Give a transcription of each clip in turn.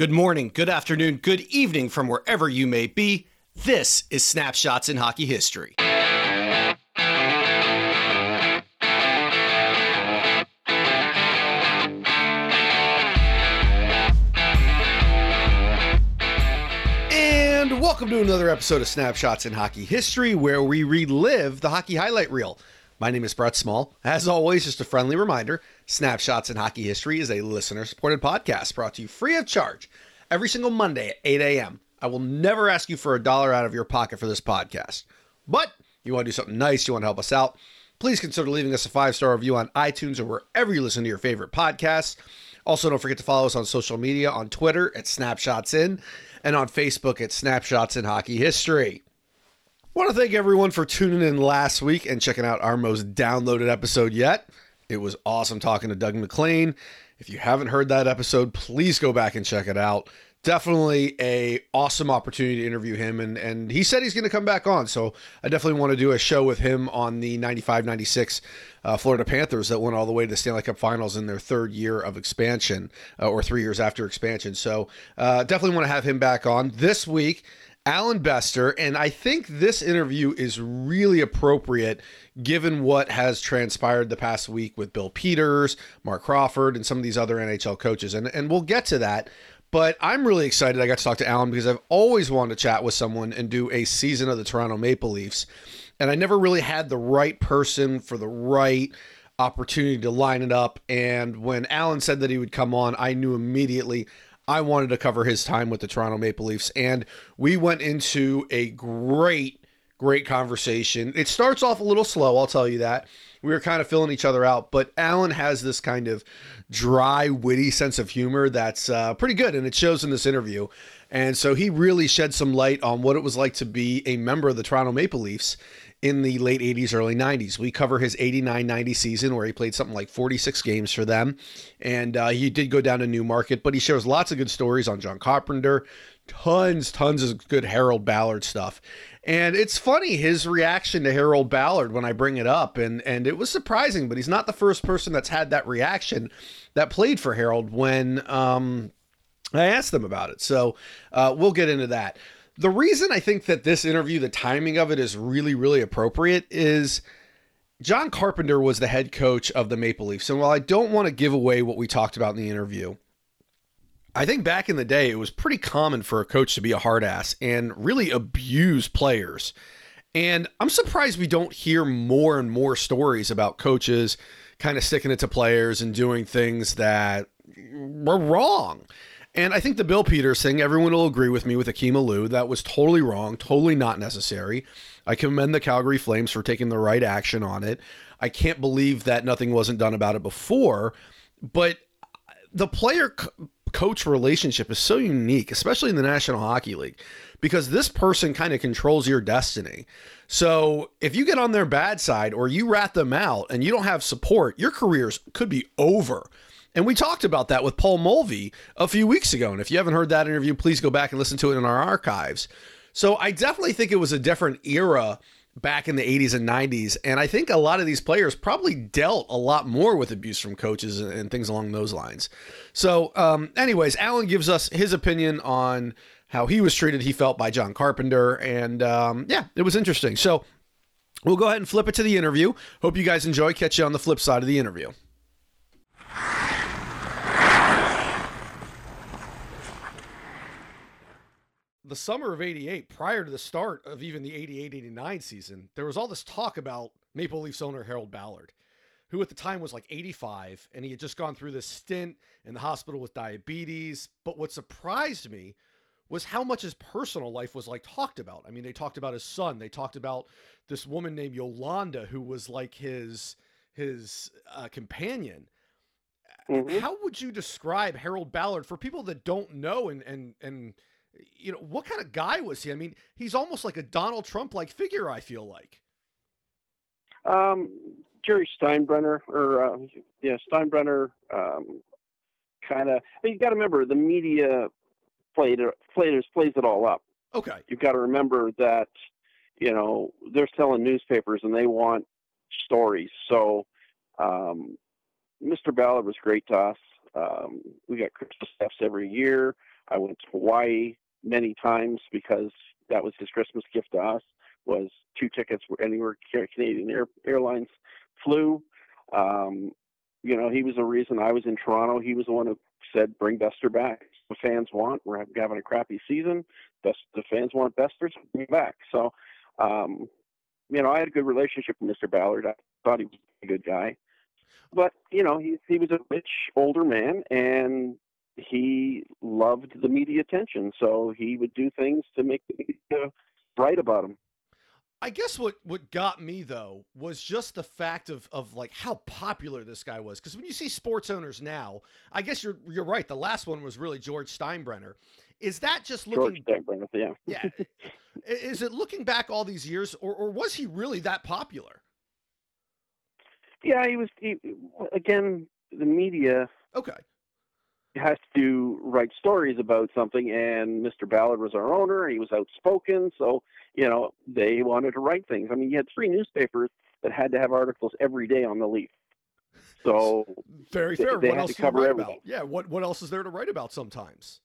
Good morning, good afternoon, good evening from wherever you may be. This is Snapshots in Hockey History. And welcome to another episode of Snapshots in Hockey History, where we relive the hockey highlight reel. My name is Brett Small. As always, just a friendly reminder Snapshots in Hockey History is a listener supported podcast brought to you free of charge every single Monday at 8 a.m. I will never ask you for a dollar out of your pocket for this podcast. But you want to do something nice, you want to help us out, please consider leaving us a five star review on iTunes or wherever you listen to your favorite podcasts. Also, don't forget to follow us on social media on Twitter at Snapshots In and on Facebook at Snapshots in Hockey History want to thank everyone for tuning in last week and checking out our most downloaded episode yet. It was awesome talking to Doug MacLean. If you haven't heard that episode, please go back and check it out. Definitely a awesome opportunity to interview him and and he said he's going to come back on. So I definitely want to do a show with him on the 95-96 uh, Florida Panthers that went all the way to the Stanley Cup Finals in their third year of expansion uh, or 3 years after expansion. So uh, definitely want to have him back on this week. Alan Bester, and I think this interview is really appropriate given what has transpired the past week with Bill Peters, Marc Crawford, and some of these other NHL coaches. And, and we'll get to that. But I'm really excited I got to talk to Alan because I've always wanted to chat with someone and do a season of the Toronto Maple Leafs. And I never really had the right person for the right opportunity to line it up. And when Alan said that he would come on, I knew immediately I wanted to cover his time with the Toronto Maple Leafs. And we went into a great, great conversation. It starts off a little slow, I'll tell you that. We were kind of filling each other out, but Alan has this kind of dry, witty sense of humor that's uh, pretty good, and it shows in this interview. And so he really shed some light on what it was like to be a member of the Toronto Maple Leafs in the late 80s, early 90s. We cover his 89 90 season where he played something like 46 games for them. And uh, he did go down to Newmarket, but he shares lots of good stories on John Carpenter, tons, tons of good Harold Ballard stuff. And it's funny his reaction to Harold Ballard when I bring it up, and and it was surprising. But he's not the first person that's had that reaction that played for Harold when um, I asked them about it. So uh, we'll get into that the reason I think that this interview, the timing of it is really, really appropriate is John Carpenter was the head coach of the Maple Leafs. And while I don't want to give away what we talked about in the interview, I think back in the day, it was pretty common for a coach to be a hard ass and really abuse players. And I'm surprised we don't hear more and more stories about coaches kind of sticking it to players and doing things that were wrong. And I think the Bill Peters thing, everyone will agree with me with Akim Aliu. That was totally wrong, totally not necessary. I commend the Calgary Flames for taking the right action on it. I can't believe that nothing wasn't done about it before. But the player coach relationship is so unique, especially in the National Hockey League, because this person kind of controls your destiny. So if you get on their bad side or you rat them out and you don't have support, your careers could be over. And we talked about that with Paul Mulvey a few weeks ago. And if you haven't heard that interview, please go back and listen to it in our archives. So I definitely think it was a different era back in the 80s and 90s. And I think a lot of these players probably dealt a lot more with abuse from coaches and, things along those lines. So, um, anyways, Alan gives us his opinion on how he was treated, he felt by John Carpenter. And um, yeah, it was interesting. So we'll go ahead and flip it to the interview. Hope you guys enjoy. Catch you on the flip side of the interview. The summer of 88, prior to the start of even the 88 89 season, there was all this talk about Maple Leafs owner Harold Ballard, who at the time was like 85, and he had just gone through this stint in the hospital with diabetes. But what surprised me was how much his personal life was like talked about. I mean, they talked about his son, they talked about this woman named Yolanda, who was like his his uh, companion. Mm-hmm. How would you describe Harold Ballard for people that don't know and and and you know, what kind of guy was he? I mean, he's almost like a Donald Trump like figure, I feel like. Um, Jerry Steinbrenner, or uh, yeah, Steinbrenner, um, kind of. You got to remember the media played plays plays it all up. Okay. You've got to remember that, you know, they're selling newspapers and they want stories. So, um, Mr. Ballard was great to us. Um, we got Christmas stuffs every year. I went to Hawaii many times because that was his Christmas gift to us. Was two tickets anywhere Canadian Air, Airlines flew. Um, you know, he was the reason I was in Toronto. He was the one who said, "Bring Bester back." The fans want. We're having a crappy season. Best the fans want Bester. Bring him back. So, um, you know, I had a good relationship with Mr. Ballard. I thought he was a good guy, but you know, he he was a rich older man, and he loved the media attention. So he would do things to make the media write about him. I guess what what got me though was just the fact of of like how popular this guy was. Because when you see sports owners now, I guess you're you're right. The last one was really George Steinbrenner. Is that just looking? George Steinbrenner, yeah. yeah. Is it looking back all these years, or or was he really that popular? Yeah, he was. He, again, the media. Okay has to write stories about something and Mr. Ballard was our owner he was outspoken so you know they wanted to write things. I mean you had three newspapers that had to have articles every day on the Leaf. So very fair. they, they what had else to cover everything. about? yeah what what else is there to write about sometimes?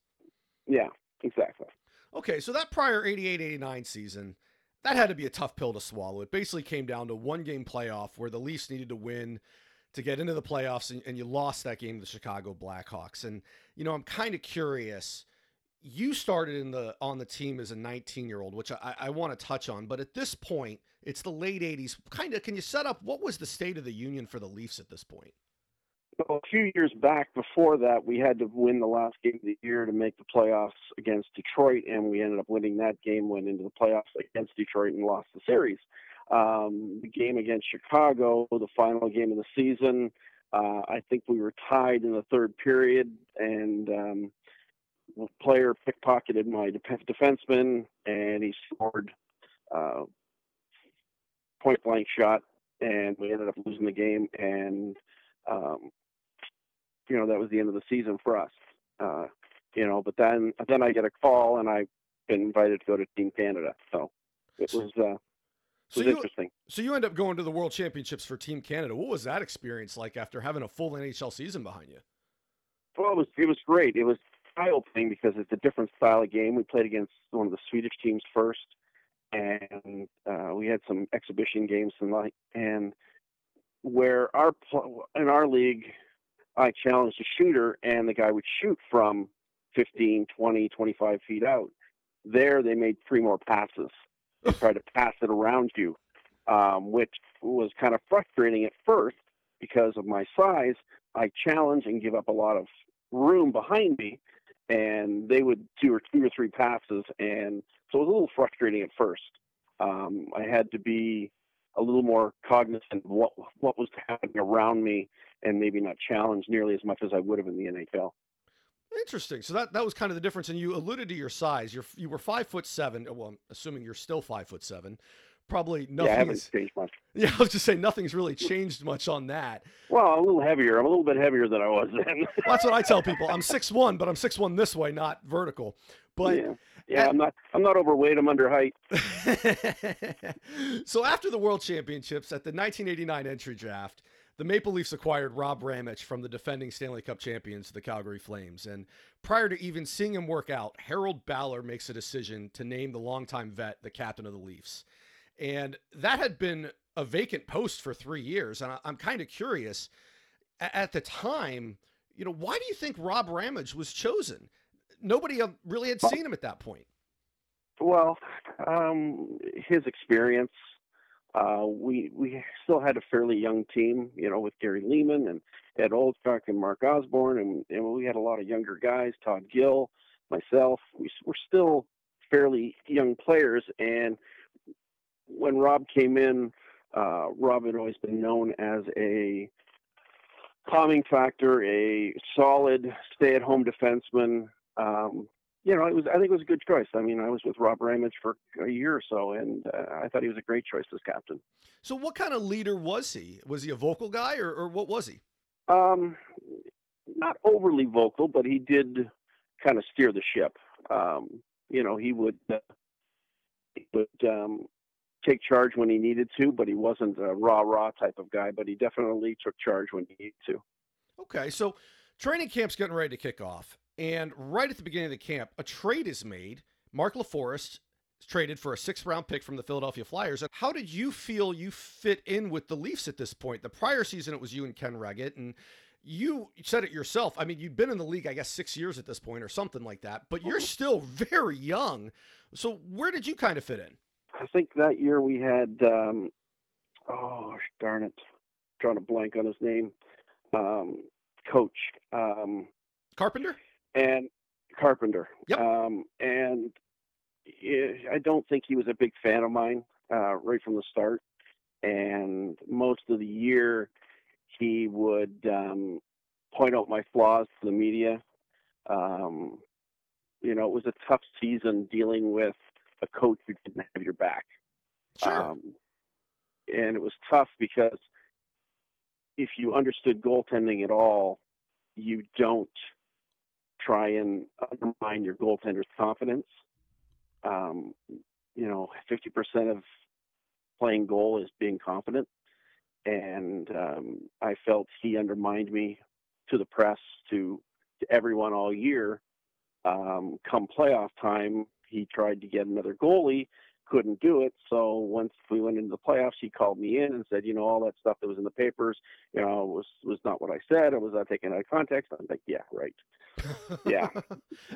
Yeah exactly. Okay so that prior 88-89 season that had to be a tough pill to swallow. It basically came down to one game playoff where the Leafs needed to win to get into the playoffs and, and you lost that game to the Chicago Blackhawks. And you know, I'm kind of curious. You started in the on the team as a 19 year old, which I, I want to touch on. But at this point, it's the late 80s. Kind of, can you set up what was the state of the union for the Leafs at this point? A few years back, before that, we had to win the last game of the year to make the playoffs against Detroit, and we ended up winning that game. Went into the playoffs against Detroit and lost the series. Um, the game against Chicago, the final game of the season, uh, I think we were tied in the third period, and um, the player pickpocketed my defenseman, and he scored uh, point blank shot, and we ended up losing the game. And um, you know that was the end of the season for us. Uh, you know, but then then I get a call, and I've been invited to go to Team Canada. So it was uh, so you, interesting. So you end up going to the World Championships for Team Canada. What was that experience like after having a full NHL season behind you? Well, it was it was great. It was eye opening because it's a different style of game. We played against one of the Swedish teams first, and uh, we had some exhibition games tonight. And where our in our league, I challenged a shooter, and the guy would shoot from 15, 20, 25 feet out. There, they made three more passes try to pass it around you, um, which was kind of frustrating at first because of my size. I challenge and give up a lot of room behind me, and they would do two or three passes, and so it was a little frustrating at first. Um, I had to be a little more cognizant of what what was happening around me, and maybe not challenge nearly as much as I would have in the NHL. Interesting. So that, that was kind of the difference. And you alluded to your size. You're you were five foot seven. Well, I'm assuming you're still five foot seven. Probably nothing. Yeah, I haven't changed much. Yeah, I was just saying nothing's really changed much on that. Well, I'm a little heavier. I'm a little bit heavier than I was then. well, that's what I tell people. I'm six one, but I'm six one this way, not vertical. But yeah, yeah at, I'm not. I'm not overweight. I'm under height. so after the World Championships at the 1989 entry draft, the Maple Leafs acquired Rob Ramage from the defending Stanley Cup champions, the Calgary Flames. And prior to even seeing him work out, Harold Ballard makes a decision to name the longtime vet the captain of the Leafs. And that had been a vacant post for three years. And I'm kind of curious at the time, you know, why do you think Rob Ramage was chosen? Nobody really had seen him at that point. Well, um, his experience, uh, we we still had a fairly young team, you know, with Gary Leeman and Ed Olczyk and Mark Osborne, and, and we had a lot of younger guys, Todd Gill, myself. We were still fairly young players, and when Rob came in, uh, Rob had always been known as a calming factor, a solid stay-at-home defenseman. Um, you know, it was. I think it was a good choice. I mean, I was with Rob Ramage for a year or so, and uh, I thought he was a great choice as captain. So, what kind of leader was he? Was he a vocal guy, or, or what was he? Um, not overly vocal, but he did kind of steer the ship. Um, you know, he would uh, he would um, take charge when he needed to, but he wasn't a rah rah type of guy. But he definitely took charge when he needed to. Okay, so Training camp's getting ready to kick off, and right at the beginning of the camp, a trade is made. Mark LaForest is traded for a sixth round pick from the Philadelphia Flyers. How did you feel you fit in with the Leafs at this point? The prior season, it was you and Ken Wregget, and you said it yourself. I mean, you've been in the league, I guess, six years at this point or something like that, but you're still very young. So where did you kind of fit in? I think that year we had, um, oh, darn it, drawing a blank on his name, um, coach. Um, Carpenter? And Carpenter. Yep. Um, and I don't think he was a big fan of mine uh, right from the start. And most of the year, he would um, point out my flaws to the media. Um, you know, it was a tough season dealing with a coach who didn't have your back. Sure. Um, and it was tough because if you understood goaltending at all, you don't try and undermine your goaltender's confidence. Um, you know, 50% of playing goal is being confident. And um, I felt he undermined me to the press, to, to everyone all year. Um, come playoff time, he tried to get another goalie, couldn't do it. So once we went into the playoffs, he called me in and said, you know, all that stuff that was in the papers, you know, was was not what I said. I was not taken out of context. I'm like, yeah, right. yeah,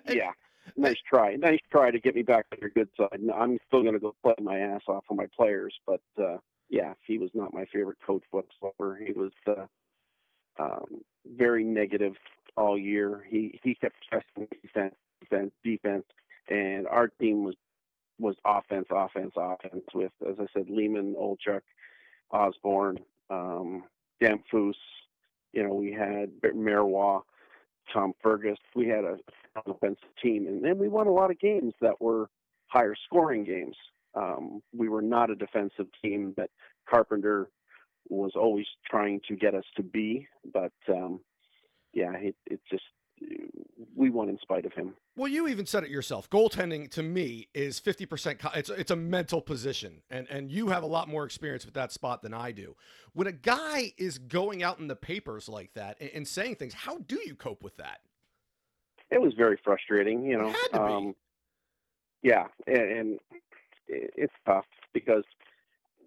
yeah. Nice try, nice try to get me back on your good side. I'm still going to go play my ass off for my players, but uh, yeah, he was not my favorite coach whatsoever. He was uh, um, very negative all year. He he kept stressing defense, defense, defense, and our team was was offense, offense, offense. With as I said, Leeman, Olczyk, Osborne, um. You know, we had Marois, Tom Fergus. We had a offensive team, and then we won a lot of games that were higher scoring games. Um, we were not a defensive team that Carpenter was always trying to get us to be, but um, yeah, it, it just we won in spite of him. Well, you even said it yourself. Goaltending to me is 50% it's it's a mental position and and you have a lot more experience with that spot than I do. When a guy is going out in the papers like that and, and saying things, how do you cope with that? It was very frustrating, you know. Um, yeah, and, and it's tough because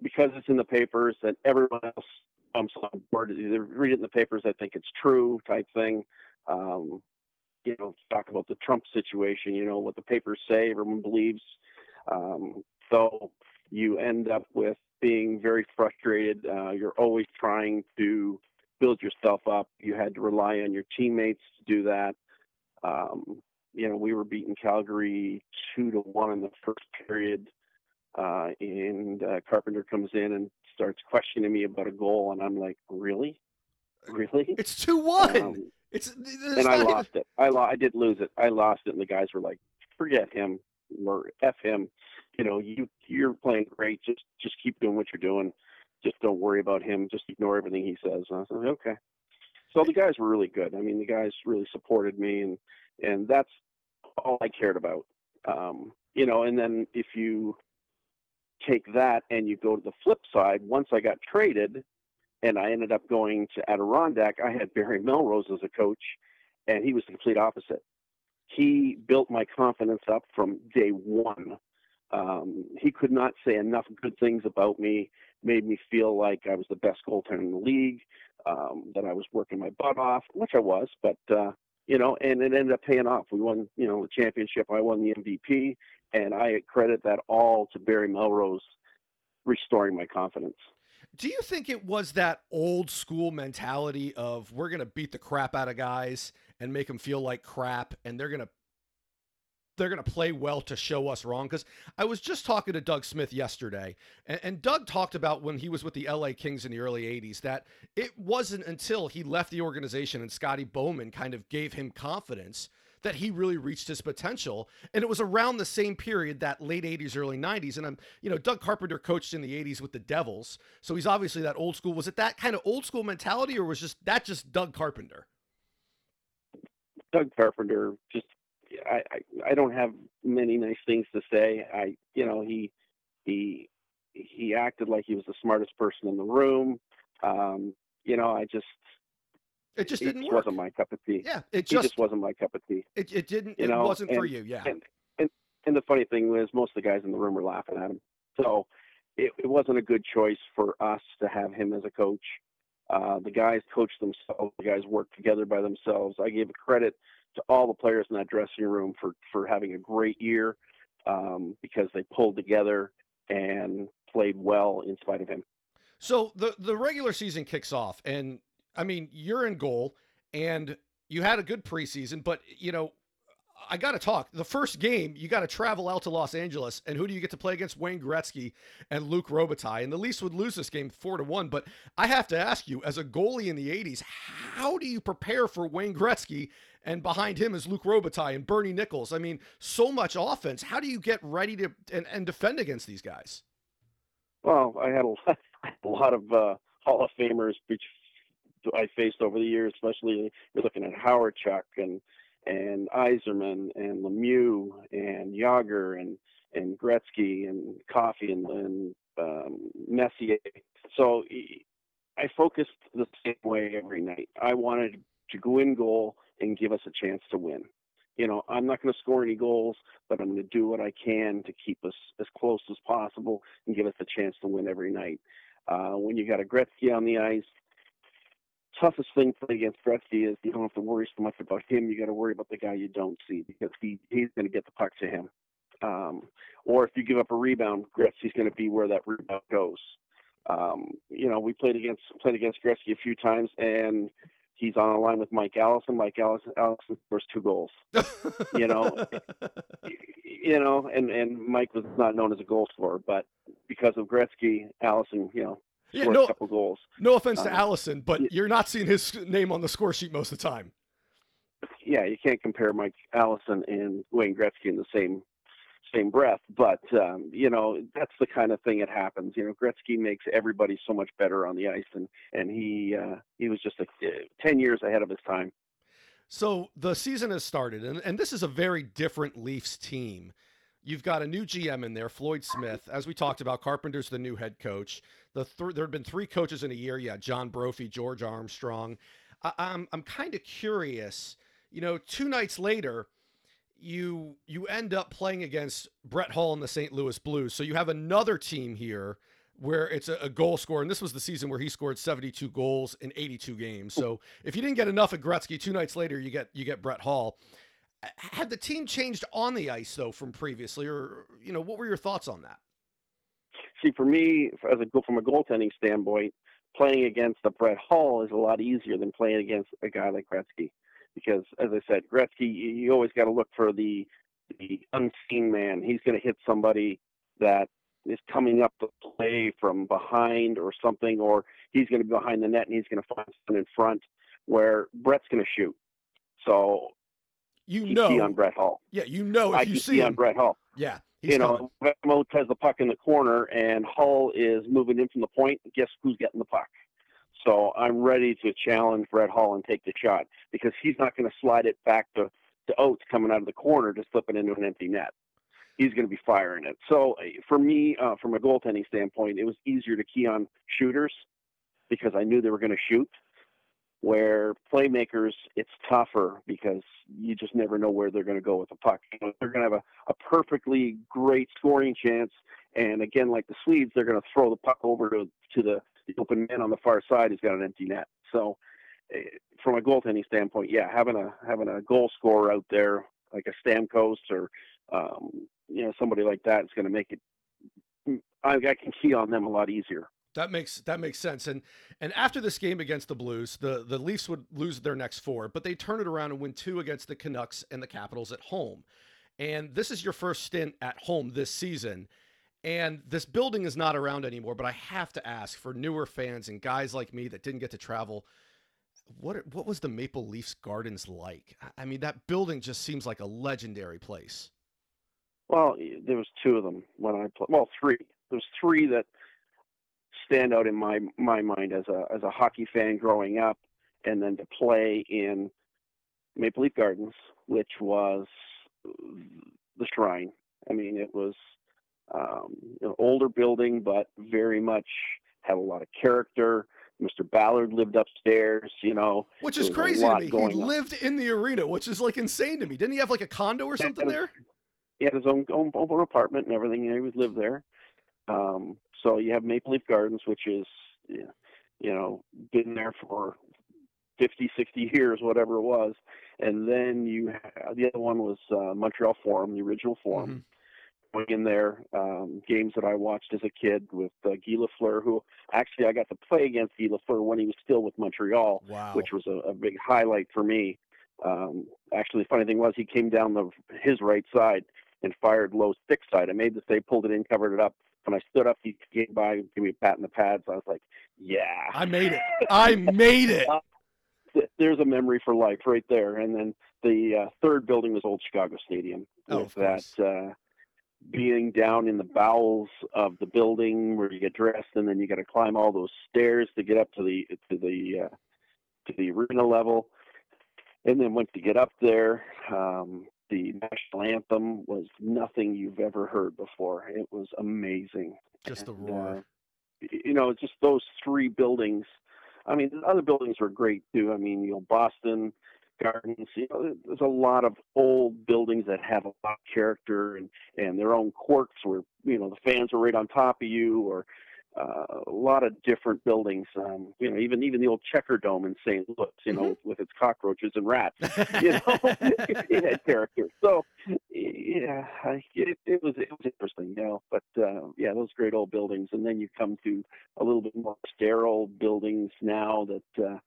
because it's in the papers and everyone else comes on board. They read it in the papers. I think it's true type thing. Um, you know, talk about the Trump situation. You know what the papers say. Everyone believes. Um, so you end up with being very frustrated. Uh, you're always trying to build yourself up. You had to rely on your teammates to do that. Um, you know, we were beating Calgary two to one in the first period, uh, and uh, Carpenter comes in and starts questioning me about a goal, and I'm like, really, really? It's two one. Um, it's and I lost it. I lo- I did lose it. I lost it, and the guys were like, "Forget him, or f him." You know, you you're playing great. Just just keep doing what you're doing. Just don't worry about him. Just ignore everything he says. And I said, "Okay." So the guys were really good. I mean, the guys really supported me, and and that's all I cared about. Um, you know, and then if you take that and you go to the flip side, once I got traded, and I ended up going to Adirondack. I had Barry Melrose as a coach, and he was the complete opposite. He built my confidence up from day one. Um, he could not say enough good things about me, made me feel like I was the best goaltender in the league, um, that I was working my butt off, which I was, but, uh, you know, and it ended up paying off. We won, you know, the championship. I won the MVP, and I credit that all to Barry Melrose restoring my confidence. Do you think it was that old school mentality of we're going to beat the crap out of guys and make them feel like crap and they're going to they're going to play well to show us wrong? Because I was just talking to Doug Smith yesterday and, and, Doug talked about when he was with the LA Kings in the early 80s that it wasn't until he left the organization and Scotty Bowman kind of gave him confidence that he really reached his potential. And it was around the same period, that late 80s, early 90s. And I'm, you know, Doug Carpenter coached in the 80s with the Devils. So he's obviously that old school. Was it that kind of old school mentality or was just that just Doug Carpenter? Doug Carpenter just I, I, I don't have many nice things to say. I you know, he he he acted like he was the smartest person in the room. Um, you know, I just It just it didn't just work. wasn't my cup of tea. yeah, it just, just wasn't my cup of tea. it, it didn't you it know, wasn't for you. Yeah. And, and and the funny thing was, most of the guys in the room were laughing at him. So it, it wasn't a good choice for us to have him as a coach. Uh, the guys coached themselves. The guys worked together by themselves. I gave credit to all the players in that dressing room for for having a great year um, because they pulled together and played well in spite of him. So the the regular season kicks off, and I mean you're in goal, and you had a good preseason, but you know. I got to talk. The first game, you got to travel out to Los Angeles, and who do you get to play against? Wayne Gretzky and Luc Robitaille. And the Leafs would lose this game four to one. But I have to ask you, as a goalie in the '80s, how do you prepare for Wayne Gretzky? And behind him is Luc Robitaille and Bernie Nicholls. I mean, so much offense. How do you get ready to and, and defend against these guys? Well, I had a lot, a lot of uh, Hall of Famers I faced over the years, especially you're looking at Hawerchuk and and Yzerman and Lemieux and Jagr and and Gretzky and Coffey and, and um, Messier. So I focused the same way every night. I wanted to go in goal and give us a chance to win. You know, I'm not going to score any goals, but I'm going to do what I can to keep us as close as possible and give us a chance to win every night. Uh, when you got a Gretzky on the ice, toughest thing to play against Gretzky is you don't have to worry so much about him. You got to worry about the guy you don't see because he he's going to get the puck to him. Um, or if you give up a rebound, Gretzky's going to be where that rebound goes. Um, you know, we played against played against Gretzky a few times, and he's on a line with Mike Allison. Mike Allison, Allison scores two goals. You know, you know, and and Mike was not known as a goal scorer, but because of Gretzky, Allison, you know, Yeah, no- a couple goals. No offense to Uh, Allison, but y- you're not seeing his name on the score sheet most of the time. yeah, you can't compare Mike Allison and Wayne Gretzky in the same same breath, but um, you know that's the kind of thing that happens. You know, Gretzky makes everybody so much better on the ice, and and he uh, he was just a, ten years ahead of his time. So the season has started, and, and this is a very different Leafs team. You've got a new GM in there, Floyd Smith. As we talked about, Carpenter's the new head coach. The th- there had been three coaches in a year. Yeah, John Brophy, George Armstrong. I- I'm I'm kind of curious. You know, two nights later, you you end up playing against Brett Hull and the St. Louis Blues. So you have another team here where it's a, a goal scorer, and this was the season where he scored 72 goals in 82 games. So if you didn't get enough at Gretzky, two nights later you get you get Brett Hull. Had the team changed on the ice though from previously, or you know, what were your thoughts on that? See, for me, as a from a goaltending standpoint, playing against a Brett Hull is a lot easier than playing against a guy like Gretzky, because as I said, Gretzky, you you always got to look for the the unseen man. He's going to hit somebody that is coming up the play from behind or something, or he's going to be behind the net and he's going to find someone in front where Brett's going to shoot. So You know, on Brett Hull. yeah, you know, if I you see key on Brett Hall yeah, you coming. know, Vemo has the puck in the corner and Hull is moving in from the point. Guess who's getting the puck? So I'm ready to challenge Brett Hull and take the shot because he's not going to slide it back to, to Oates coming out of the corner to slip it into an empty net. He's going to be firing it. So uh, for me, uh, from a goaltending standpoint, it was easier to key on shooters because I knew they were going to shoot. Where playmakers, it's tougher because you just never know where they're going to go with the puck. They're going to have a, a perfectly great scoring chance, and again, like the Swedes, they're going to throw the puck over to to the, the open man on the far side who's got an empty net. So, eh, from a goaltending standpoint, yeah, having a having a goal scorer out there like a Stamkos or um, you know somebody like that is going to make it. I, I can key on them a lot easier. That makes that makes sense. And and after this game against the Blues, the the Leafs would lose their next four, but they turn it around and win two against the Canucks and the Capitals at home. And this is your first stint at home this season. And this building is not around anymore, but I have to ask for newer fans and guys like me that didn't get to travel, what what was the Maple Leafs Gardens like? I- mean, that building just seems like a legendary place. Well, there was two of them when I played. Well, three. There's three that stand out in my my mind as a as a hockey fan growing up, and then to play in Maple Leaf Gardens, which was the Shrine. I mean, it was um, an older building, but very much had a lot of character. Mr. Ballard lived upstairs. You know, which is crazy to me. He lived in the arena, which is like insane to me. Didn't he have like a condo or something he there? He had his own, own own apartment and everything. he would live there. Um, so you have Maple Leaf Gardens, which is you know been there for 50, 60 years, whatever it was. And then you have, the other one was uh, Montreal Forum, the original Forum. Mm-hmm going in there. Um, games that I watched as a kid with uh, Guy Lafleur, who actually I got to play against Guy Lafleur when he was still with Montreal, wow. which was a, a, big highlight for me. Um, actually, the funny thing was he came down the his right side and fired low stick side. I made the save, pulled it in, covered it up. When I stood up, he came by, and gave me a pat in the pads. I was like, "Yeah, I made it! I made it!" Uh, there's a memory for life right there. And then the uh, third building was Old Chicago Stadium. Oh, with that uh, being down in the bowels of the building where you get dressed and then you got to climb all those stairs to get up to the to the uh, to the arena level and then once you get up there um, the national anthem was nothing you've ever heard before. It was amazing. Just the roar. uh, you know just those three buildings i mean the other buildings were great too. I mean you know boston gardens. You know, there's a lot of old buildings that have a lot of character and and their own quirks, where you know the fans are right on top of you, or uh, a lot of different buildings. Um, you know, even even the old Checkerdome in St. Louis, you know, mm-hmm. with its cockroaches and rats. You know, it had character. So yeah, it, it was it was interesting, you know. But uh, yeah, those great old buildings, and then you come to a little bit more sterile buildings now that. Uh,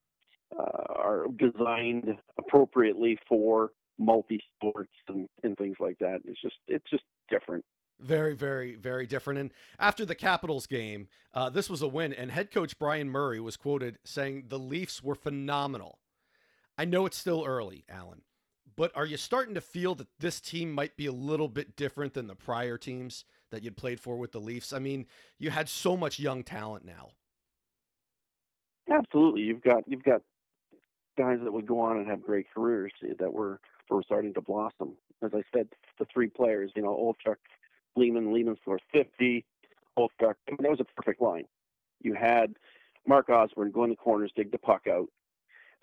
uh, are designed appropriately for multi sports and, and things like that. It's just it's just different. Very, very, very different. And after the Capitals game, uh, this was a win. And head coach Bryan Murray was quoted saying the Leafs were phenomenal. I know it's still early, Alan, but are you starting to feel that this team might be a little bit different than the prior teams that you'd played for with the Leafs? I mean, you had so much young talent now. Absolutely, you've got you've got guys that would go on and have great careers that were were starting to blossom. As I said, the three players, you know, Olczyk, Leeman, Leeman scored 50, Olczyk. I mean, that was a perfect line. You had Mark Osborne go in the corners, dig the puck out,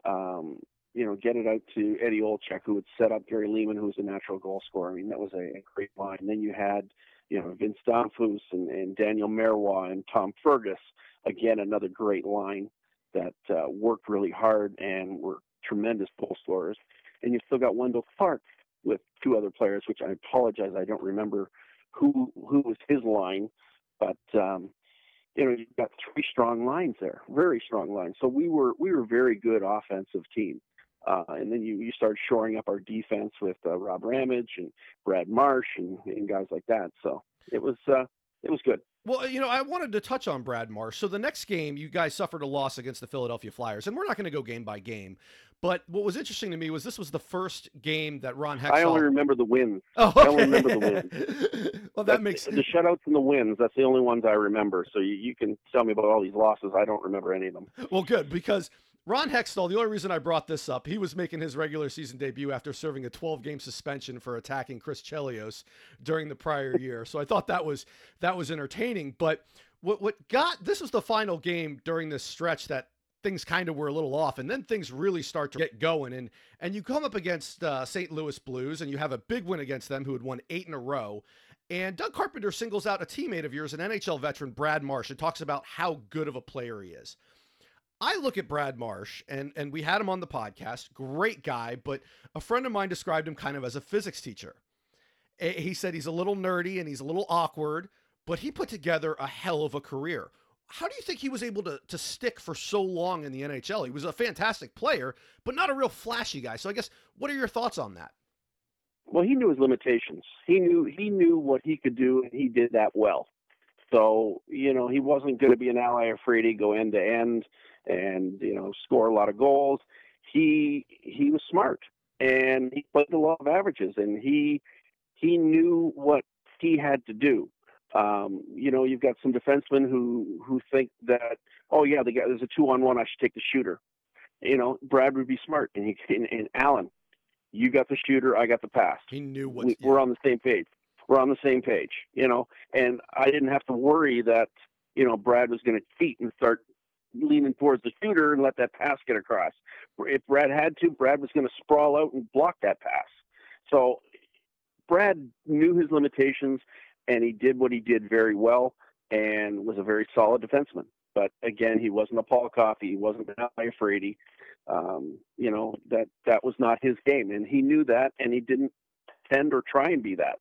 um, you know, get it out to Eddie Olczyk, who would set up Gary Leeman, who was a natural goal scorer. I mean, that was a, a great line. And then you had, you know, Vince Damphousse and, and Daniel Marois and Tom Fergus. Again, another great line that uh, worked really hard and were tremendous goal scorers. And you've still got Wendel Clark with two other players, which I apologize, I don't remember who who was his line, but um, you know you've got three strong lines there, very strong lines. So we were we were very good offensive team. Uh, and then you, you start shoring up our defense with uh, Rob Ramage and Brad Marsh and, and guys like that. So it was uh, it was good. Well, you know, I wanted to touch on Brad Marsh. So the next game, you guys suffered a loss against the Philadelphia Flyers, and we're not going to go game by game. But what was interesting to me was this was the first game that Ron Hextall. Oh, I only remember the wins. Oh, okay. I only remember the wins. well, that makes the shutouts and the wins. That's the only ones I remember. So you, you can tell me about all these losses. I don't remember any of them. Well, good because Ron Hextall, the only reason I brought this up, he was making his regular season debut after serving a 12 game suspension for attacking Chris Chelios during the prior year. So I thought that was that was entertaining. But what what got this was the final game during this stretch that things kind of were a little off, and then things really start to get going. And and you come up against uh, St. Louis Blues, and you have a big win against them, who had won eight in a row. And Doug Carpenter singles out a teammate of yours, an NHL veteran, Brad Marsh, and talks about how good of a player he is. I look at Brad Marsh, and and we had him on the podcast. Great guy, but a friend of mine described him kind of as a physics teacher. He said he's a little nerdy and he's a little awkward, but he put together a hell of a career. How do you think he was able to to stick for so long in the NHL? He was a fantastic player, but not a real flashy guy. So I guess what are your thoughts on that? Well, he knew his limitations. He knew he knew what he could do, and he did that well. So you know he wasn't going to be an Al Iafrate, go end to end and you know score a lot of goals. He he was smart and he played the law of averages and he he knew what he had to do. Um, you know, you've got some defensemen who who think that oh yeah, the guy, there's a two on one, I should take the shooter. You know, Brad would be smart, and he and, and Alan, you got the shooter, I got the pass. He knew what we, are on the same page. We're on the same page, you know, and I didn't have to worry that you know Brad was going to cheat and start leaning towards the shooter and let that pass get across. If Brad had to, Brad was going to sprawl out and block that pass. So Brad knew his limitations and he did what he did very well and was a very solid defenseman. But again, he wasn't a Paul Coffey. He wasn't an Al Iafrate. Um, you know that that was not his game, and he knew that, and he didn't tend or try and be that.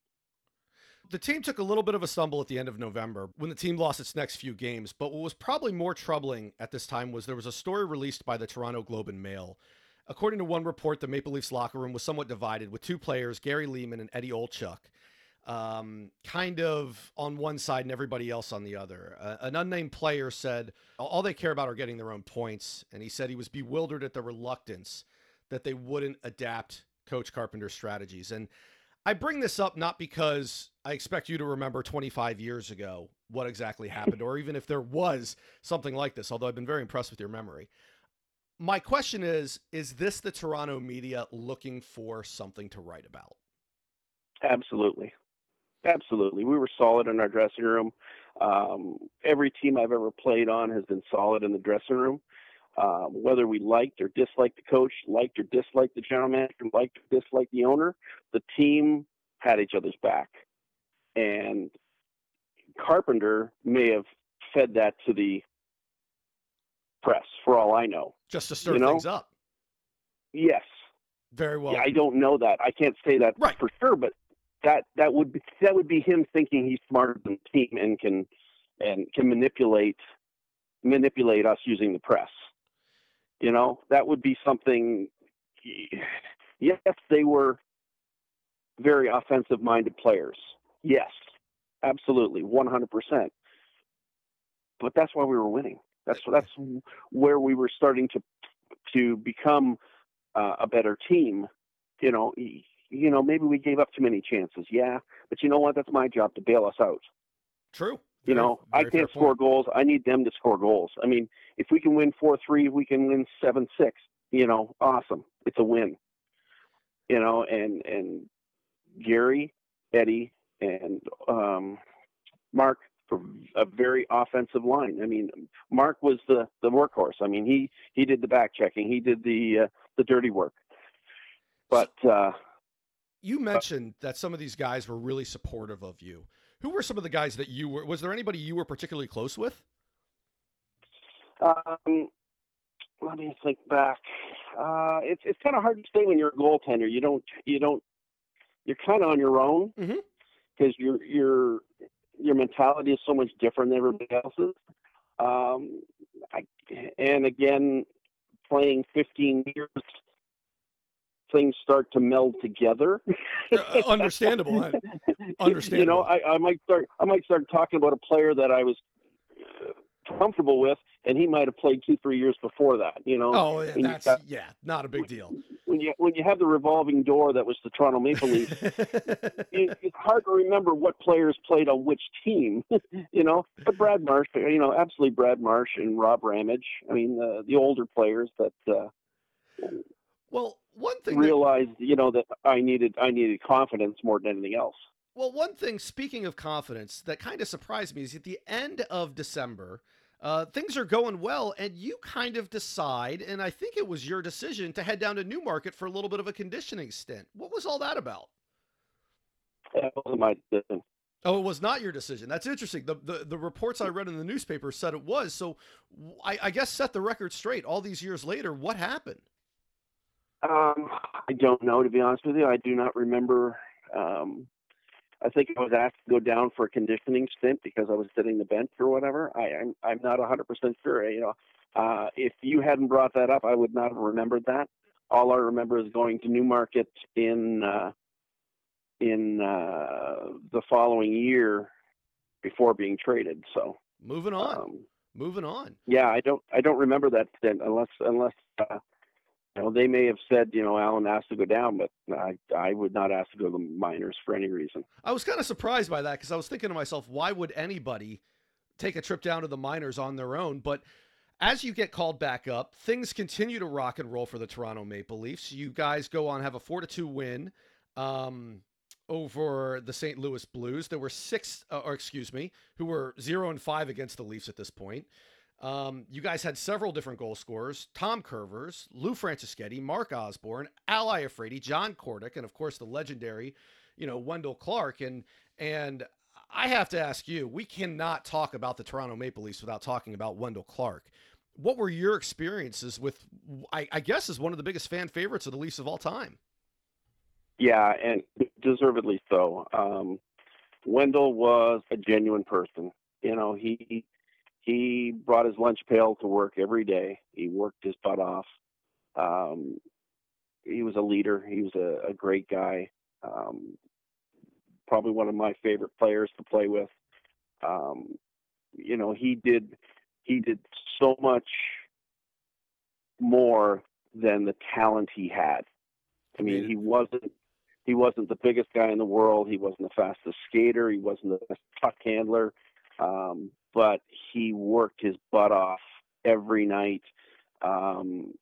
The team took a little bit of a stumble at the end of November when the team lost its next few games. But what was probably more troubling at this time was there was a story released by the Toronto Globe and Mail. According to one report, the Maple Leafs locker room was somewhat divided with two players, Gary Leeman and Eddie Olczyk, um, kind of on one side and everybody else on the other. Uh, an unnamed player said all they care about are getting their own points, and he said he was bewildered at the reluctance that they wouldn't adapt Coach Carpenter's strategies. And I bring this up not because I expect you to remember 25 years ago what exactly happened, or even if there was something like this, although I've been very impressed with your memory. My question is Is this the Toronto media looking for something to write about? Absolutely. Absolutely. We were solid in our dressing room. Um, every team I've ever played on has been solid in the dressing room. Uh, whether we liked or disliked the coach, liked or disliked the general manager, liked or disliked the owner, the team had each other's back. And Carpenter may have fed that to the press, for all I know. Just to stir you know? things up. Yes. Very well. Yeah, I don't know that. I can't say that right. for sure, but that that would be that would be him thinking he's smarter than the team and can and can manipulate manipulate us using the press. You know, that would be something. Yes, they were very offensive minded players. Yes, absolutely, one hundred percent. But that's why we were winning. That's that's where we were starting to to become uh, a better team. You know, you know, maybe we gave up too many chances. Yeah, but you know what? That's my job to bail us out. True. You know, very I can't score point. goals. I need them to score goals. I mean, if we can win four three, we can win seven six. You know, awesome. It's a win. You know, and and Gary, Eddie, and um, Mark a very offensive line. I mean, Mark was the the workhorse. I mean, he he did the back checking. He did the uh, the dirty work. But uh, you mentioned that some of these guys were really supportive of you. Who were some of the guys that you were? Was there anybody you were particularly close with? Um, let me think back. Uh, it's it's kind of hard to say when you're a goaltender. You don't you don't you're kind of on your own because mm-hmm. your your your mentality is so much different than everybody else's. Um, I, and again, playing 15 years things start to meld together. uh, understandable. understandable. You know, I, I might start I might start talking about a player that I was uh, comfortable with, and he might have played two, three years before that. You know. Oh, that's got, yeah, not a big deal. When you when you have the revolving door that was the Toronto Maple Leafs, it, it's hard to remember what players played on which team. you know, but Brad Marsh, you know, absolutely Brad Marsh and Rob Ramage. I mean, the the older players that. Uh, well, one thing I realized, that, you know, that I needed I needed confidence more than anything else. Well, one thing, speaking of confidence, that kind of surprised me is at the end of December, uh, things are going well, and you kind of decide, and I think it was your decision to head down to Newmarket for a little bit of a conditioning stint. What was all that about? That wasn't my decision. Oh, it was not your decision. That's interesting. The, the the reports I read in the newspaper said it was. So, I, I guess set the record straight. All these years later, what happened? Um, I don't know, to be honest with you. I do not remember. Um, I think I was asked to go down for a conditioning stint because I was sitting the bench or whatever. I, I'm I'm not 100% sure. You know, uh, if you hadn't brought that up, I would not have remembered that. All I remember is going to Newmarket in uh, in uh, the following year before being traded. So moving on, um, moving on. Yeah, I don't I don't remember that stint unless unless uh, you know, they may have said, you know, Alan asked to go down, but I, I would not ask to go to the minors for any reason. I was kind of surprised by that because I was thinking to myself, why would anybody take a trip down to the minors on their own? But as you get called back up, things continue to rock and roll for the Toronto Maple Leafs. You guys go on have a four to two win um, over the St. Louis Blues. There were six, uh, or excuse me, who were zero and five against the Leafs at this point. Um, you guys had several different goal scorers: Tom Kurvers, Lou Franceschetti, Mark Osborne, Al Iafrate, John Kordic, and of course the legendary, you know, Wendel Clark. And and I have to ask you, we cannot talk about the Toronto Maple Leafs without talking about Wendel Clark. What were your experiences with? I, I guess is one of the biggest fan favorites of the Leafs of all time. Yeah, and deservedly so. Um, Wendel was a genuine person. You know, he he brought his lunch pail to work every day. He worked his butt off. Um, he was a leader. He was a, a great guy. Um, probably one of my favorite players to play with. Um, you know, he did he did so much more than the talent he had. I mean, he wasn't he wasn't the biggest guy in the world. He wasn't the fastest skater. He wasn't the best puck handler. Um, but he worked his butt off every night. Um,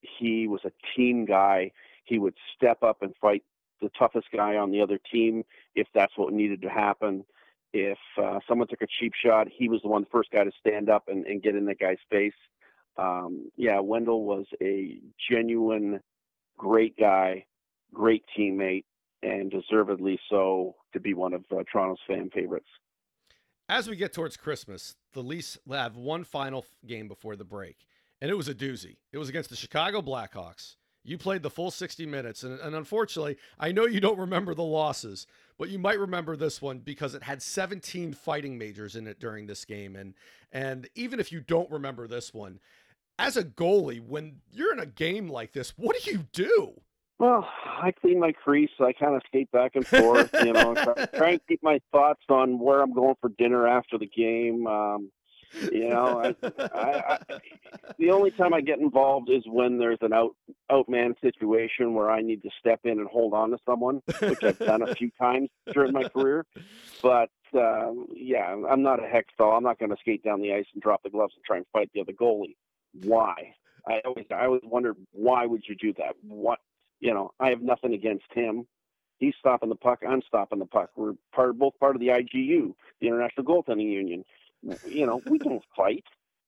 he was a team guy. He would step up and fight the toughest guy on the other team if that's what needed to happen. If uh, someone took a cheap shot, he was the one, the first guy to stand up and, and get in that guy's face. Um, yeah, Wendel was a genuine, great guy, great teammate, and deservedly so to be one of uh, Toronto's fan favorites. As we get towards Christmas, the Leafs have one final game before the break, and it was a doozy. It was against the Chicago Blackhawks. You played the full 60 minutes, and, and, unfortunately, I know you don't remember the losses, but you might remember this one because it had 17 fighting majors in it during this game. And and even if you don't remember this one, as a goalie, when you're in a game like this, what do you do? Well, I clean my crease. I kind of skate back and forth, you know, try, try, and keep my thoughts on where I'm going for dinner after the game. Um, you know, I, I, I, the only time I get involved is when there's an out outman situation where I need to step in and hold on to someone, which I've done a few times during my career. But uh, yeah, I'm not a hex doll. I'm not going to skate down the ice and drop the gloves and try and fight the other goalie. Why? I always I always wondered why would you do that? What you know, I have nothing against him. He's stopping the puck. I'm stopping the puck. We're part both part of the IGU, the International Goaltending Union. You know, we don't fight.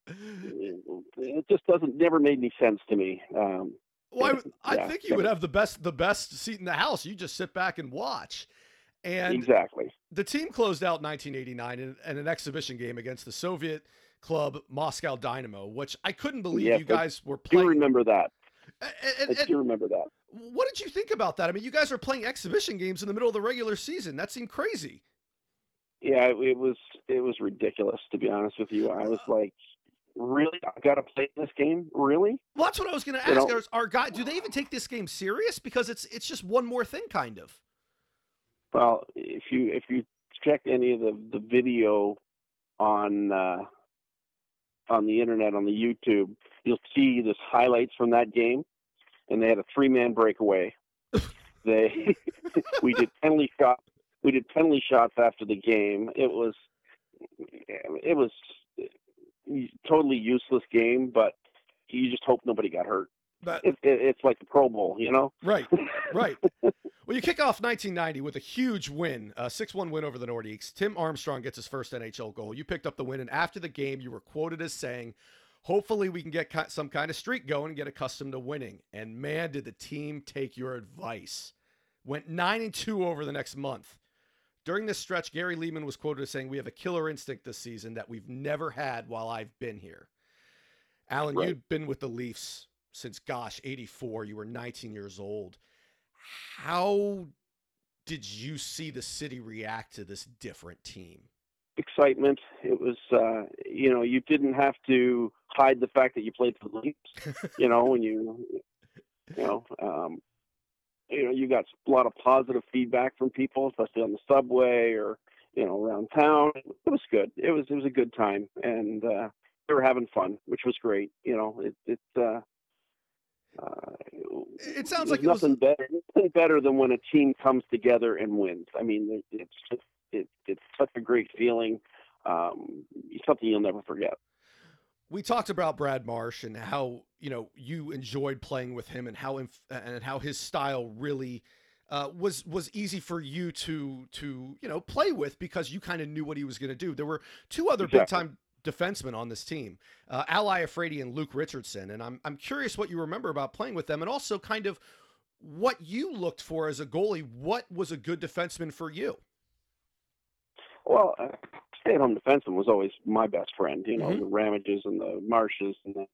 It just doesn't never made any sense to me. Um, well, I, I yeah, think you would have the best the best seat in the house. You just sit back and watch. And exactly. The team closed out 1989 in, in an exhibition game against the Soviet club Moscow Dynamo, which I couldn't believe yes, you guys were playing. Do remember that? And, and, I do remember that. What did you think about that? I mean, you guys are playing exhibition games in the middle of the regular season. That seemed crazy. Yeah, it was it was ridiculous to be honest with you. I was like, really, I got to play this game, really? Well, that's what I was going to ask. You know, are guys do they even take this game serious? Because it's it's just one more thing, kind of. Well, if you if you check any of the the video on uh, on the internet on the YouTube, you'll see this highlights from that game and they had a three man breakaway. they we did penalty shot we did penalty shots after the game. It was it was totally useless game, but you just hope nobody got hurt. But, it, it, it's like the Pro Bowl, you know? Right, right. well, you kick off 1990 with a huge win, a 6 1 win over the Nordiques. Tim Armstrong gets his first NHL goal. You picked up the win, and after the game, you were quoted as saying, Hopefully, we can get some kind of streak going and get accustomed to winning. And man, did the team take your advice. Went 9 and 2 over the next month. During this stretch, Gary Leeman was quoted as saying, We have a killer instinct this season that we've never had while I've been here. Alan, right. you'd been with the Leafs since, gosh, 84. You were 19 years old. How did you see the city react to this different team? excitement. It was, uh, you know, you didn't have to hide the fact that you played for the Leafs. you know, when you, you know, um, you know, you got a lot of positive feedback from people, especially on the subway or you know around town. It was good. It was it was a good time, and uh, they were having fun, which was great. You know, it it. Uh, uh, it sounds like it nothing was... better, nothing better than when a team comes together and wins. I mean, it's just it, it's such a great feeling. Um, something you'll never forget. We talked about Brad Marsh and how you know you enjoyed playing with him and how inf- and how his style really uh, was was easy for you to to you know play with because you kind of knew what he was going to do. There were two other exactly. big time defensemen on this team, uh, Al Iafrate and Luke Richardson, and I'm I'm curious what you remember about playing with them, and also kind of what you looked for as a goalie. What was a good defenseman for you? Well, uh, stay-at-home defenseman was always my best friend. You know, Mhm. the Ramages and the Marshes, and the,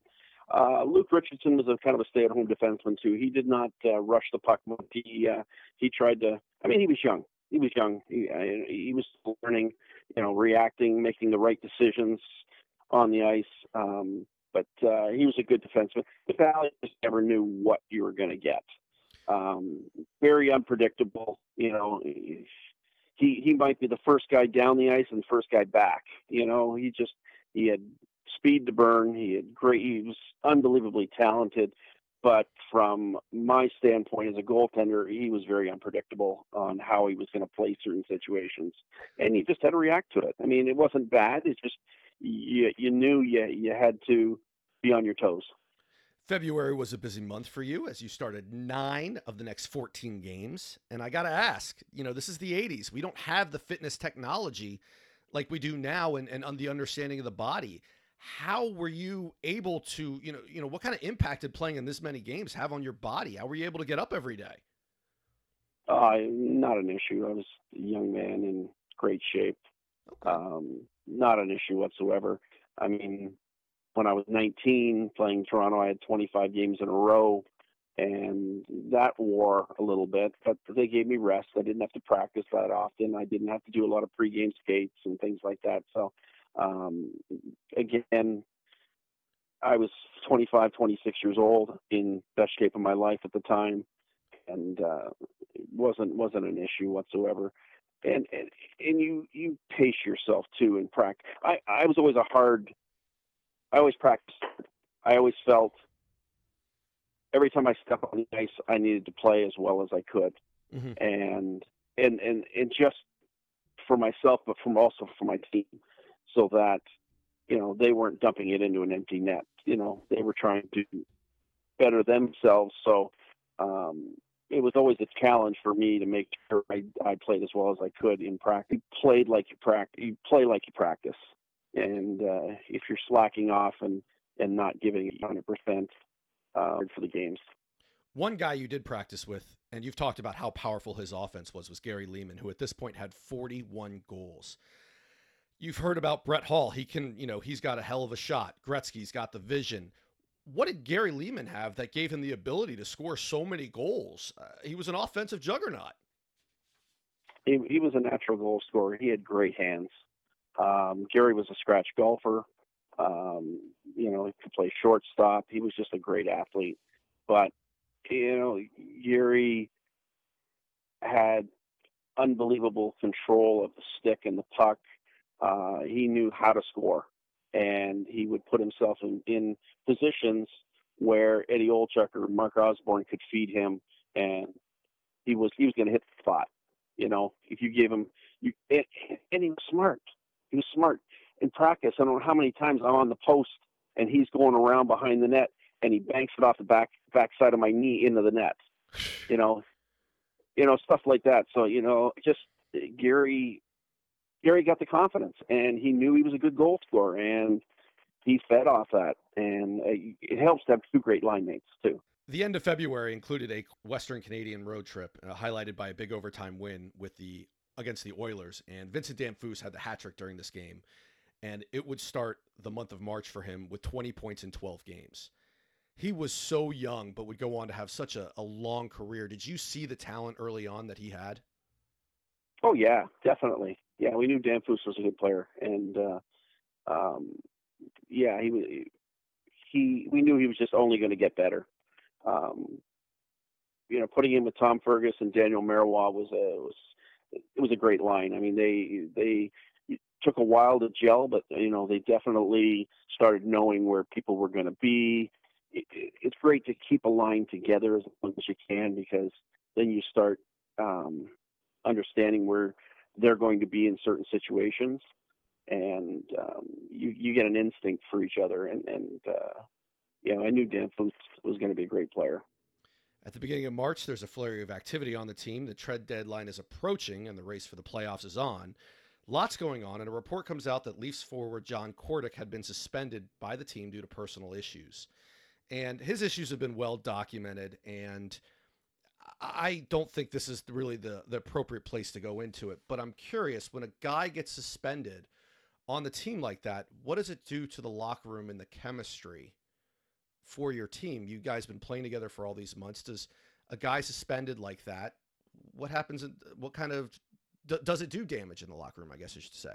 uh, Luke Richardson was a kind of a stay-at-home defenseman too. He did not uh, rush the puck. much. He uh, he tried to. I mean, he was young. He was young. He uh, he was learning. You know, reacting, making the right decisions on the ice. Um, but uh, he was a good defenseman. The Valley just never knew what you were going to get. Um, very unpredictable. You know, he he might be the first guy down the ice and the first guy back. You know, he just he had speed to burn. He had great. He was unbelievably talented. But from my standpoint as a goaltender, he was very unpredictable on how he was going to play certain situations, and you just had to react to it. I mean, it wasn't bad. It's just you you knew you you had to be on your toes. February was a busy month for you as you started nine of the next 14 games. And I got to ask, you know, this is the 80s. We don't have the fitness technology like we do now and, and on the understanding of the body. How were you able to, you know, you know, what kind of impact did playing in this many games have on your body? How were you able to get up every day? Uh, not an issue. I was a young man in great shape. Okay. Um, not an issue whatsoever. I mean, when I was 19 playing Toronto, I had 25 games in a row, and that wore a little bit. But they gave me rest. I didn't have to practice that often. I didn't have to do a lot of pregame skates and things like that. So, um, again, I was 25, 26 years old in best shape of my life at the time, and uh, it wasn't wasn't an issue whatsoever. And, and and you you pace yourself too in practice. I I was always a hard. I always practiced. I always felt every time I stepped on the ice, I needed to play as well as I could, Mhm. and and and and just for myself, but from also for my team, so that you know they weren't dumping it into an empty net. You know they were trying to better themselves. So um, it was always a challenge for me to make sure I, I played as well as I could in practice. You played like you practice. You play like you practice, and uh, if you're slacking off and and not giving 100 percent uh, for the games. One guy you did practice with, and you've talked about how powerful his offense was, was Gary Leeman, who at this point had 41 goals. You've heard about Brett Hull. He can, you know, he's got a hell of a shot. Gretzky's got the vision. What did Gary Leeman have that gave him the ability to score so many goals? Uh, he was an offensive juggernaut. He, he was a natural goal scorer. He had great hands. Um, Gary was a scratch golfer. Um, you know, he could play shortstop. He was just a great athlete. But you know, Gary had unbelievable control of the stick and the puck. Uh, he knew how to score, and he would put himself in, in positions where Eddie Olczyk or Mark Osborne could feed him, and he was he was going to hit the spot. You know, if you gave him, you and, and he was smart. He was smart in practice. I don't know how many times I'm on the post and he's going around behind the net and he banks it off the back backside of my knee into the net. You know, you know stuff like that. So you know, just uh, Gary. Gary got the confidence, and he knew he was a good goal scorer, and he fed off that. And it helps to have two great line mates too. The end of February included a Western Canadian road trip, uh, highlighted by a big overtime win with the against the Oilers. And Vincent Damphousse had the hat trick during this game, and it would start the month of March for him with 20 points in 12 games. He was so young, but would go on to have such a, a long career. Did you see the talent early on that he had? Oh yeah, definitely. Yeah, we knew Damphousse was a good player, and uh, um, yeah, he. He we knew he was just only going to get better. Um, you know, putting him with Tom Fergus and Daniel Marois was a was it was a great line. I mean, they they took a while to gel, but you know they definitely started knowing where people were going to be. It, it, it's great to keep a line together as long as you can because then you start um, understanding where they're going to be in certain situations, and um, you you get an instinct for each other. And and uh, you know, I knew Dan was, was going to be a great player. At the beginning of March, there's a flurry of activity on the team. The trade deadline is approaching, and the race for the playoffs is on. lots going on, and a report comes out that Leafs forward John Kordic had been suspended by the team due to personal issues. And his issues have been well documented, and I don't think this is really the, the appropriate place to go into it. But I'm curious when a guy gets suspended on the team like that, what does it do to the locker room and the chemistry for your team? You guys been playing together for all these months. Does a guy suspended like that, what happens? In, what kind of does it do damage in the locker room? I guess I should say.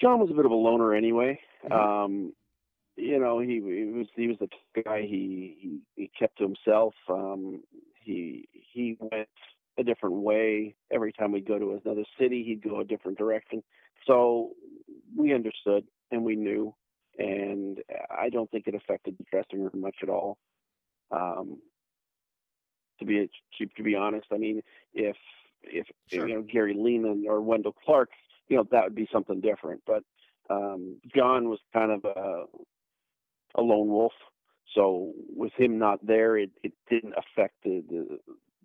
John was a bit of a loner anyway. Mm-hmm. Um, you know, he, he, was he was the guy. He he, he kept to himself. Um, he he went a different way every time we'd go to another city. He'd go a different direction. So we understood and we knew, and I don't think it affected the dressing room much at all. Um, to be to, to be honest, I mean, if if sure. you know Gary Leeman or Wendel Clark, you know that would be something different. But um, Jon was kind of a a lone wolf, so with him not there, it, it didn't affect the, the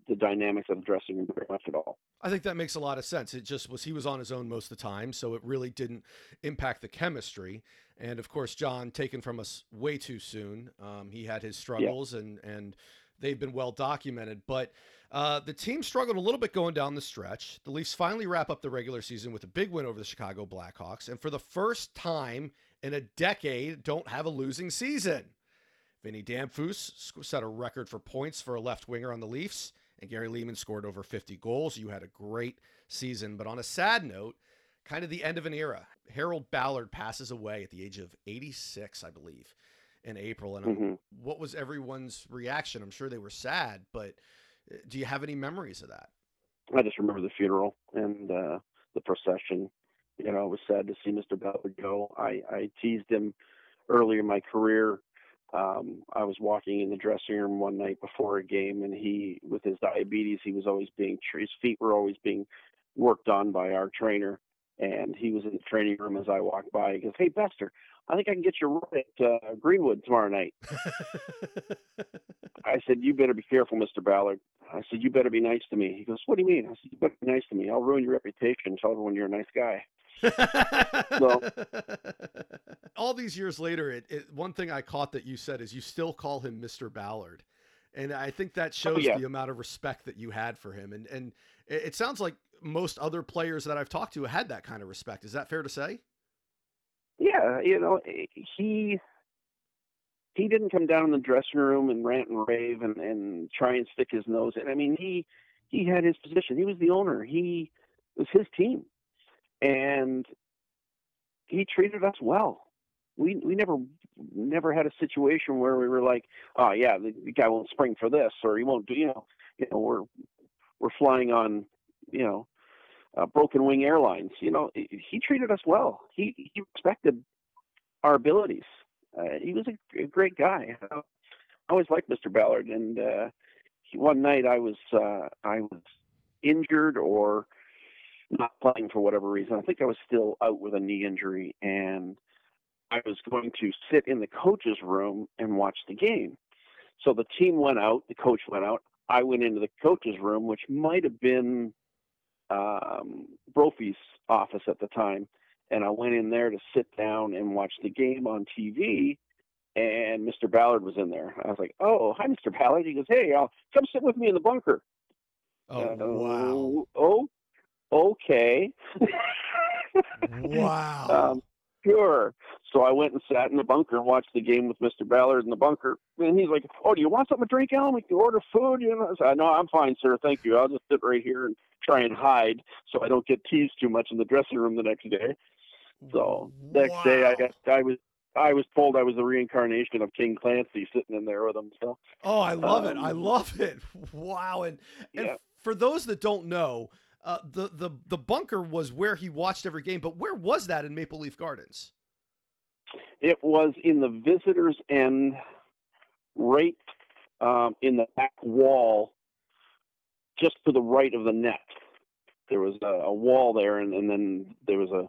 the dynamics of the dressing room very much at all. I think that makes a lot of sense. It just was he was on his own most of the time, so it really didn't impact the chemistry. And of course, John taken from us way too soon. Um, he had his struggles, yeah. and and they've been well documented. But uh, the team struggled a little bit going down the stretch. The Leafs finally wrap up the regular season with a big win over the Chicago Blackhawks, and for the first time in a decade, don't have a losing season. Vinny Damphousse set a record for points for a left winger on the Leafs, and Gary Leeman scored over 50 goals. You had a great season, but on a sad note, kind of the end of an era. Harold Ballard passes away at the age of 86, I believe, in April. And mm-hmm. what was everyone's reaction? I'm sure they were sad, but uh, do you have any memories of that? I just remember the funeral and uh, the procession you know, it was sad to see Mr. Ballard go. I, I teased him earlier in my career. Um, I was walking in the dressing room one night before a game, and he, with his diabetes, he was always being his feet were always being worked on by our trainer, and he was in the training room as I walked by. He goes, "Hey, Bester, I think I can get you right at uh, Greenwood tomorrow night." I said, "You better be careful, Mr. Ballard." I said, "You better be nice to me." He goes, "What do you mean?" I said, "You better be nice to me. I'll ruin your reputation. Tell everyone you're a nice guy." so, all these years later, it, it, one thing I caught that you said is you still call him Mr. Ballard, and I think that oh, shows oh, yeah. the amount of respect that you had for him. And and it, it sounds like most other players that I've talked to had that kind of respect. Is that fair to say? Yeah, you know, he he didn't come down in the dressing room and rant and rave and, and try and stick his nose in. I mean, he he had his position. He was the owner. He was his team and he treated us well. We we never never had a situation where we were like, oh yeah, the, the guy won't spring for this, or he won't do. You know, you know, we're we're flying on, you know, uh, broken wing airlines. You know, he treated us well. He he respected our abilities. Uh, he was a, a, great guy. I always liked Mr. Ballard, and uh, he, one night I was uh, I was injured or not playing for whatever reason. I think I was still out with a knee injury, and I was going to sit in the coach's room and watch the game. So the team went out, the coach went out. I went into the coach's room, which might have been um, Brophy's office at the time, and I went in there to sit down and watch the game on TV. And Mr. Ballard was in there. I was like, "Oh, hi, Mr. Ballard." He goes, "Hey, I'll come sit with me in the bunker." Oh, uh, wow. Oh, okay. wow. Um, sure. So I went and sat in the bunker and watched the game with Mr. Ballard in the bunker. And he's like, "Oh, do you want something to drink, Alan? We can order food." You know, I said, "No, I'm fine, sir. Thank you. I'll just sit right here and try and hide so I don't get teased too much in the dressing room the next day." So next wow. day, I got I was I was told I was the reincarnation of King Clancy sitting in there with him. So oh, I love um, it. I um, love it. Wow. And and yeah. for those that don't know uh, the the the bunker was where he watched every game, but where was that in Maple Leaf Gardens? It was in the visitors' end, right um, in the back wall, just to the right of the net. There was a, a wall there, and, and then there was a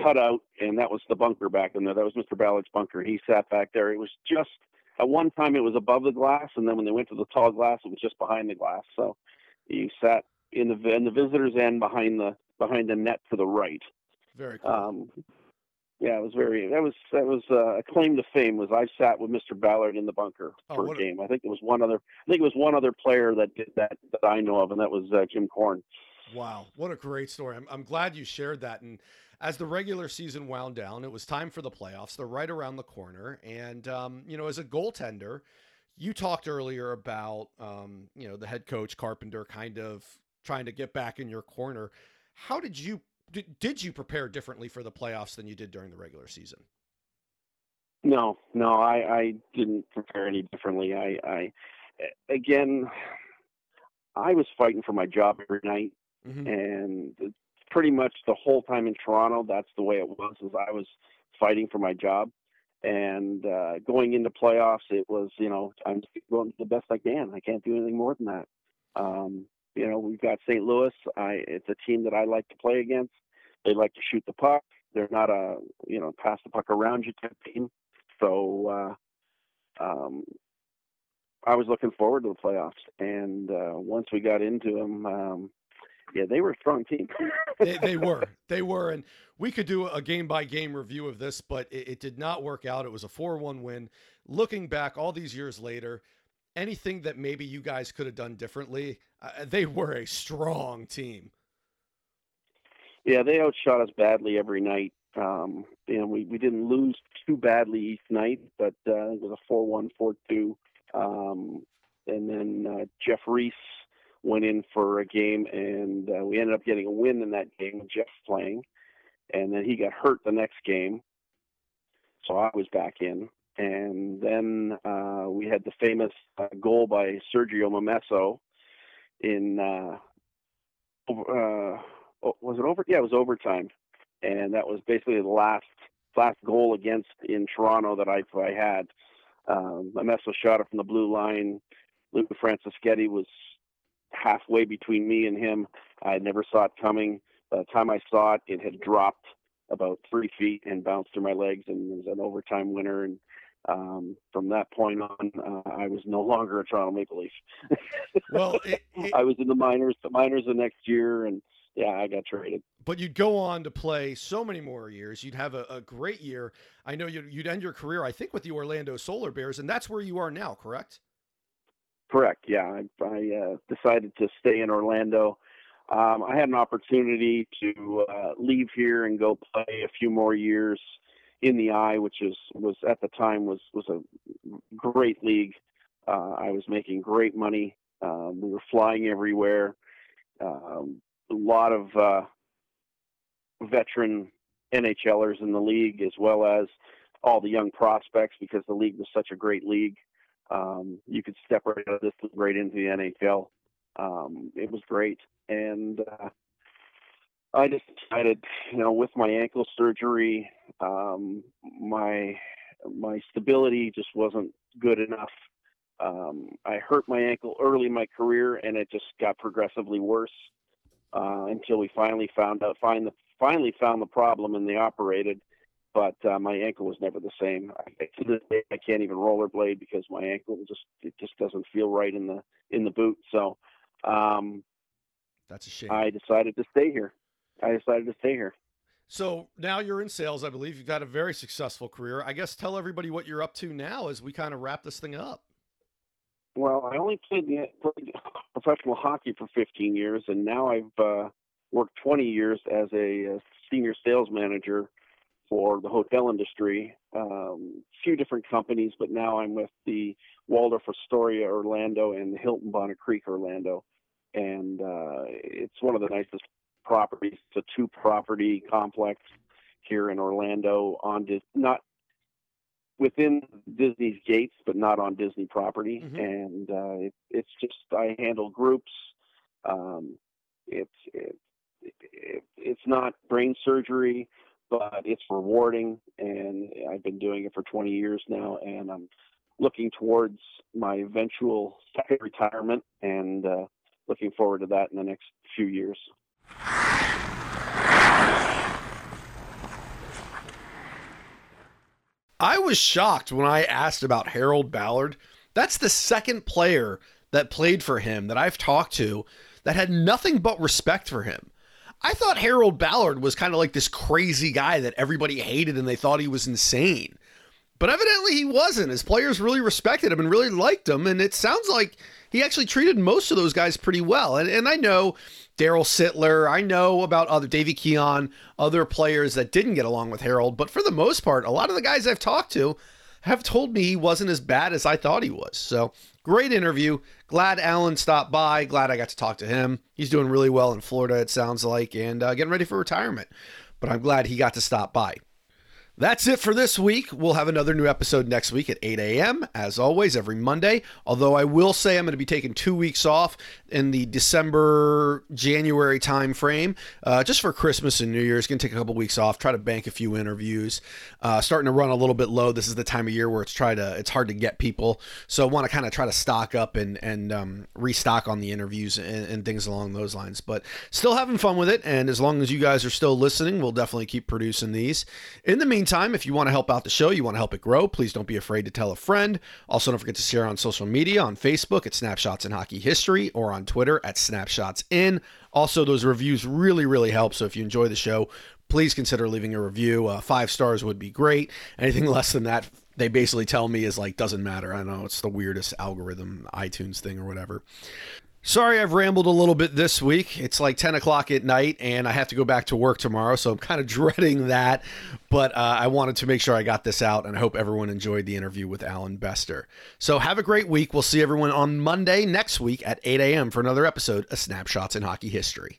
cutout, and that was the bunker back in there. That was Mr. Ballard's bunker. He sat back there. It was just at one time it was above the glass, and then when they went to the tall glass, it was just behind the glass. So you sat in the in the visitors end behind the behind the net to the right. Very cool. Um, yeah, it was very. That was that was uh, a claim to fame. Was I sat with Mr. Ballard in the bunker Oh, for a game? I think it was one other. I think it was one other player that did that that I know of, and that was uh, Jim Korn. Wow, what a great story. I'm, I'm glad you shared that. And as the regular season wound down, it was time for the playoffs. They're right around the corner. And, um, you know, as a goaltender, you talked earlier about, um, you know, the head coach, Carpenter, kind of trying to get back in your corner. How did you. Did, did you prepare differently for the playoffs than you did during the regular season? No, no, I, I didn't prepare any differently. I, I, again, I was fighting for my job every night, Mhm. and pretty much the whole time in Toronto, that's the way it was. Is I was fighting for my job, and uh, going into playoffs, it was you know I'm going the best I can. I can't do anything more than that. Um, you know, we've got St. Louis. I it's a team that I like to play against. They like to shoot the puck. They're not a you know pass the puck around you type team. So uh, um, I was looking forward to the playoffs, and uh, once we got into them, um, yeah, they were a strong team. they, they were they were and we could do a game by game review of this but it, it did not work out it was a 4-1 win looking back all these years later anything that maybe you guys could have done differently uh, they were a strong team yeah, they outshot us badly every night. Um, and we, we didn't lose too badly each night, but uh, it was a 4-1, 4-2. Um, and then uh, Jeff Reese went in for a game, and uh, we ended up getting a win in that game with Jeff playing. And then he got hurt the next game, so I was back in. And then uh, we had the famous uh, goal by Sergio Momesso in uh, uh, was it over? Yeah, it was overtime, and that was basically the last last goal against in Toronto that I I had. Um, Momesso shot it from the blue line. Luca Franceschetti was halfway between me and him. I never saw it coming. By the time I saw it, it had dropped about three feet and bounced through my legs, and was an overtime winner. And um, from that point on, uh, I was no longer a Toronto Maple Leaf. well it, it, I was in the minors, the minors the next year, and yeah, I got traded. but you'd go on to play so many more years you'd have a, a great year i know you'd, you'd end your career i think with the orlando solar bears and that's where you are now correct Correct. Yeah, I, I uh, decided to stay in Orlando. Um, I had an opportunity to uh, leave here and go play a few more years in the eye, which is was at the time was was a great league. Uh, I was making great money. Um, we were flying everywhere. Um, a lot of uh, veteran NHLers in the league, as well as all the young prospects, because the league was such a great league. Um, you could step right out of this right into the NHL. Um, it was great, and uh, I just decided, you know, with my ankle surgery, um, my my stability just wasn't good enough. Um, I hurt my ankle early in my career, and it just got progressively worse uh, until we finally found out find the finally found the problem and they operated but uh, my ankle was never the same. I, to this day, I can't even rollerblade because my ankle just it just doesn't feel right in the in the boot. So um, that's a shame I decided to stay here. I decided to stay here. So now you're in sales, I believe. You've got a very successful career. I guess tell everybody what you're up to now as we kind of wrap this thing up. Well, I only played, the, played professional hockey for 15 years, and now I've uh, worked 20 years as a, uh senior sales manager for the hotel industry. Um, few different companies, but now I'm with the Waldorf Astoria Orlando and the Hilton Bonnet Creek Orlando, and uh, it's one of the nicest properties. It's a two-property complex here in Orlando on Dis- not within Disney's gates, but not on Disney property. Mhm. And uh, it, it's just I handle groups. Um, it's it, it, it's not brain surgery, but it's rewarding, and I've been doing it for 20 years now, and I'm looking towards my eventual second retirement, and uh, looking forward to that in the next few years. I was shocked when I asked about Harold Ballard. That's the second player that played for him that I've talked to that had nothing but respect for him. I thought Harold Ballard was kind of like this crazy guy that everybody hated and they thought he was insane. But evidently he wasn't. His players really respected him and really liked him. And it sounds like he actually treated most of those guys pretty well. And, and I know Daryl Sittler, I know about other Davey Keon, other players that didn't get along with Harold. But for the most part, a lot of the guys I've talked to have told me he wasn't as bad as I thought he was. So great interview. Glad Alan stopped by. Glad I got to talk to him. He's doing really well in Florida, it sounds like, and uh, getting ready for retirement. But I'm glad he got to stop by. That's it for this week. We'll have another new episode next week at 8 a.m. As always, every Monday. Although I will say I'm going to be taking two weeks off in the December January timeframe, uh, just for Christmas and New Year's. Going to take a couple weeks off. Try to bank a few interviews. Uh, starting to run a little bit low. This is the time of year where it's try to it's hard to get people. So I want to kind of try to stock up and and um, restock on the interviews and, and things along those lines. But still having fun with it. And as long as you guys are still listening, we'll definitely keep producing these. In the meantime meantime, if you want to help out the show, you want to help it grow, please don't be afraid to tell a friend. Also, don't forget to share on social media on Facebook at Snapshots in Hockey History or on Twitter at Snapshots In. Also, those reviews really, really help. So if you enjoy the show, please consider leaving a review. Uh, five stars would be great. Anything less than that, they basically tell me is like doesn't matter. I know it's the weirdest algorithm, iTunes thing or whatever. Sorry, I've rambled a little bit this week. It's like 10 o'clock at night, and I have to go back to work tomorrow, so I'm kind of dreading that. But uh, I wanted to make sure I got this out, and I hope everyone enjoyed the interview with Alan Bester. So have a great week. We'll see everyone on Monday next week at 8 a.m. for another episode of Snapshots in Hockey History.